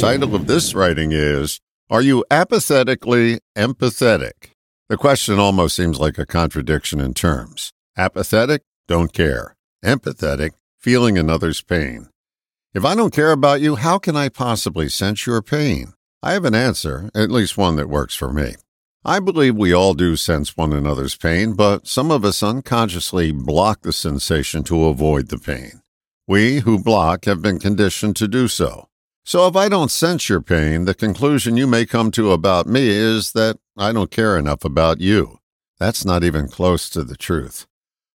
title of this writing is Are You Apathetically Empathetic? The question almost seems like a contradiction in terms. Apathetic, don't care. Empathetic, feeling another's pain. If I don't care about you, how can I possibly sense your pain? I have an answer, at least one that works for me. I believe we all do sense one another's pain, but some of us unconsciously block the sensation to avoid the pain. We who block have been conditioned to do so. So if I don't sense your pain, the conclusion you may come to about me is that I don't care enough about you. That's not even close to the truth.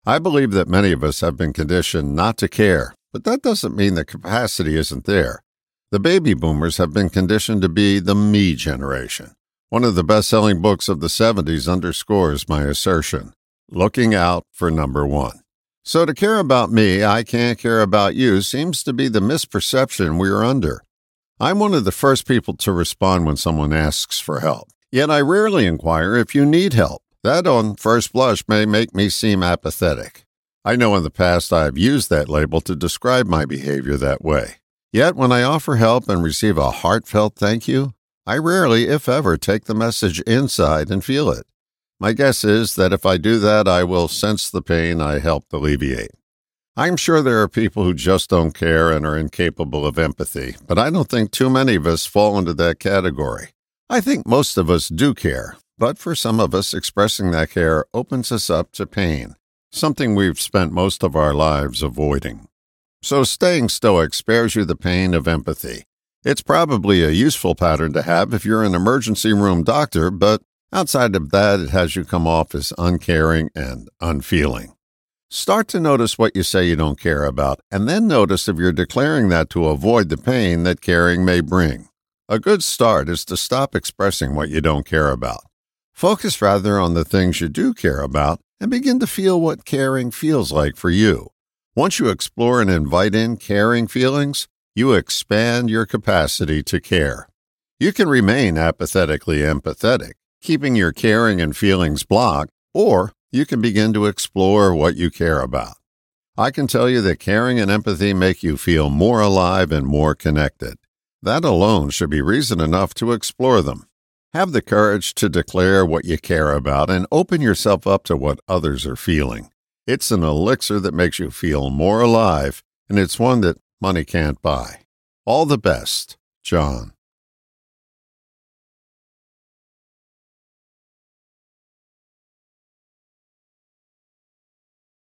I believe that many of us have been conditioned not to care, but that doesn't mean the capacity isn't there. The baby boomers have been conditioned to be the me generation. One of the best selling books of the 70s underscores my assertion looking out for number one. So, to care about me, I can't care about you seems to be the misperception we are under. I'm one of the first people to respond when someone asks for help, yet I rarely inquire if you need help. That, on first blush, may make me seem apathetic. I know in the past I have used that label to describe my behavior that way. Yet, when I offer help and receive a heartfelt thank you, I rarely, if ever, take the message inside and feel it. My guess is that if I do that, I will sense the pain I helped alleviate. I'm sure there are people who just don't care and are incapable of empathy, but I don't think too many of us fall into that category. I think most of us do care, but for some of us, expressing that care opens us up to pain, something we've spent most of our lives avoiding. So staying stoic spares you the pain of empathy. It's probably a useful pattern to have if you're an emergency room doctor, but outside of that, it has you come off as uncaring and unfeeling. Start to notice what you say you don't care about, and then notice if you're declaring that to avoid the pain that caring may bring. A good start is to stop expressing what you don't care about. Focus rather on the things you do care about and begin to feel what caring feels like for you. Once you explore and invite in caring feelings, you expand your capacity to care. You can remain apathetically empathetic, keeping your caring and feelings blocked, or you can begin to explore what you care about. I can tell you that caring and empathy make you feel more alive and more connected. That alone should be reason enough to explore them. Have the courage to declare what you care about and open yourself up to what others are feeling. It's an elixir that makes you feel more alive, and it's one that money can't buy. All the best, John.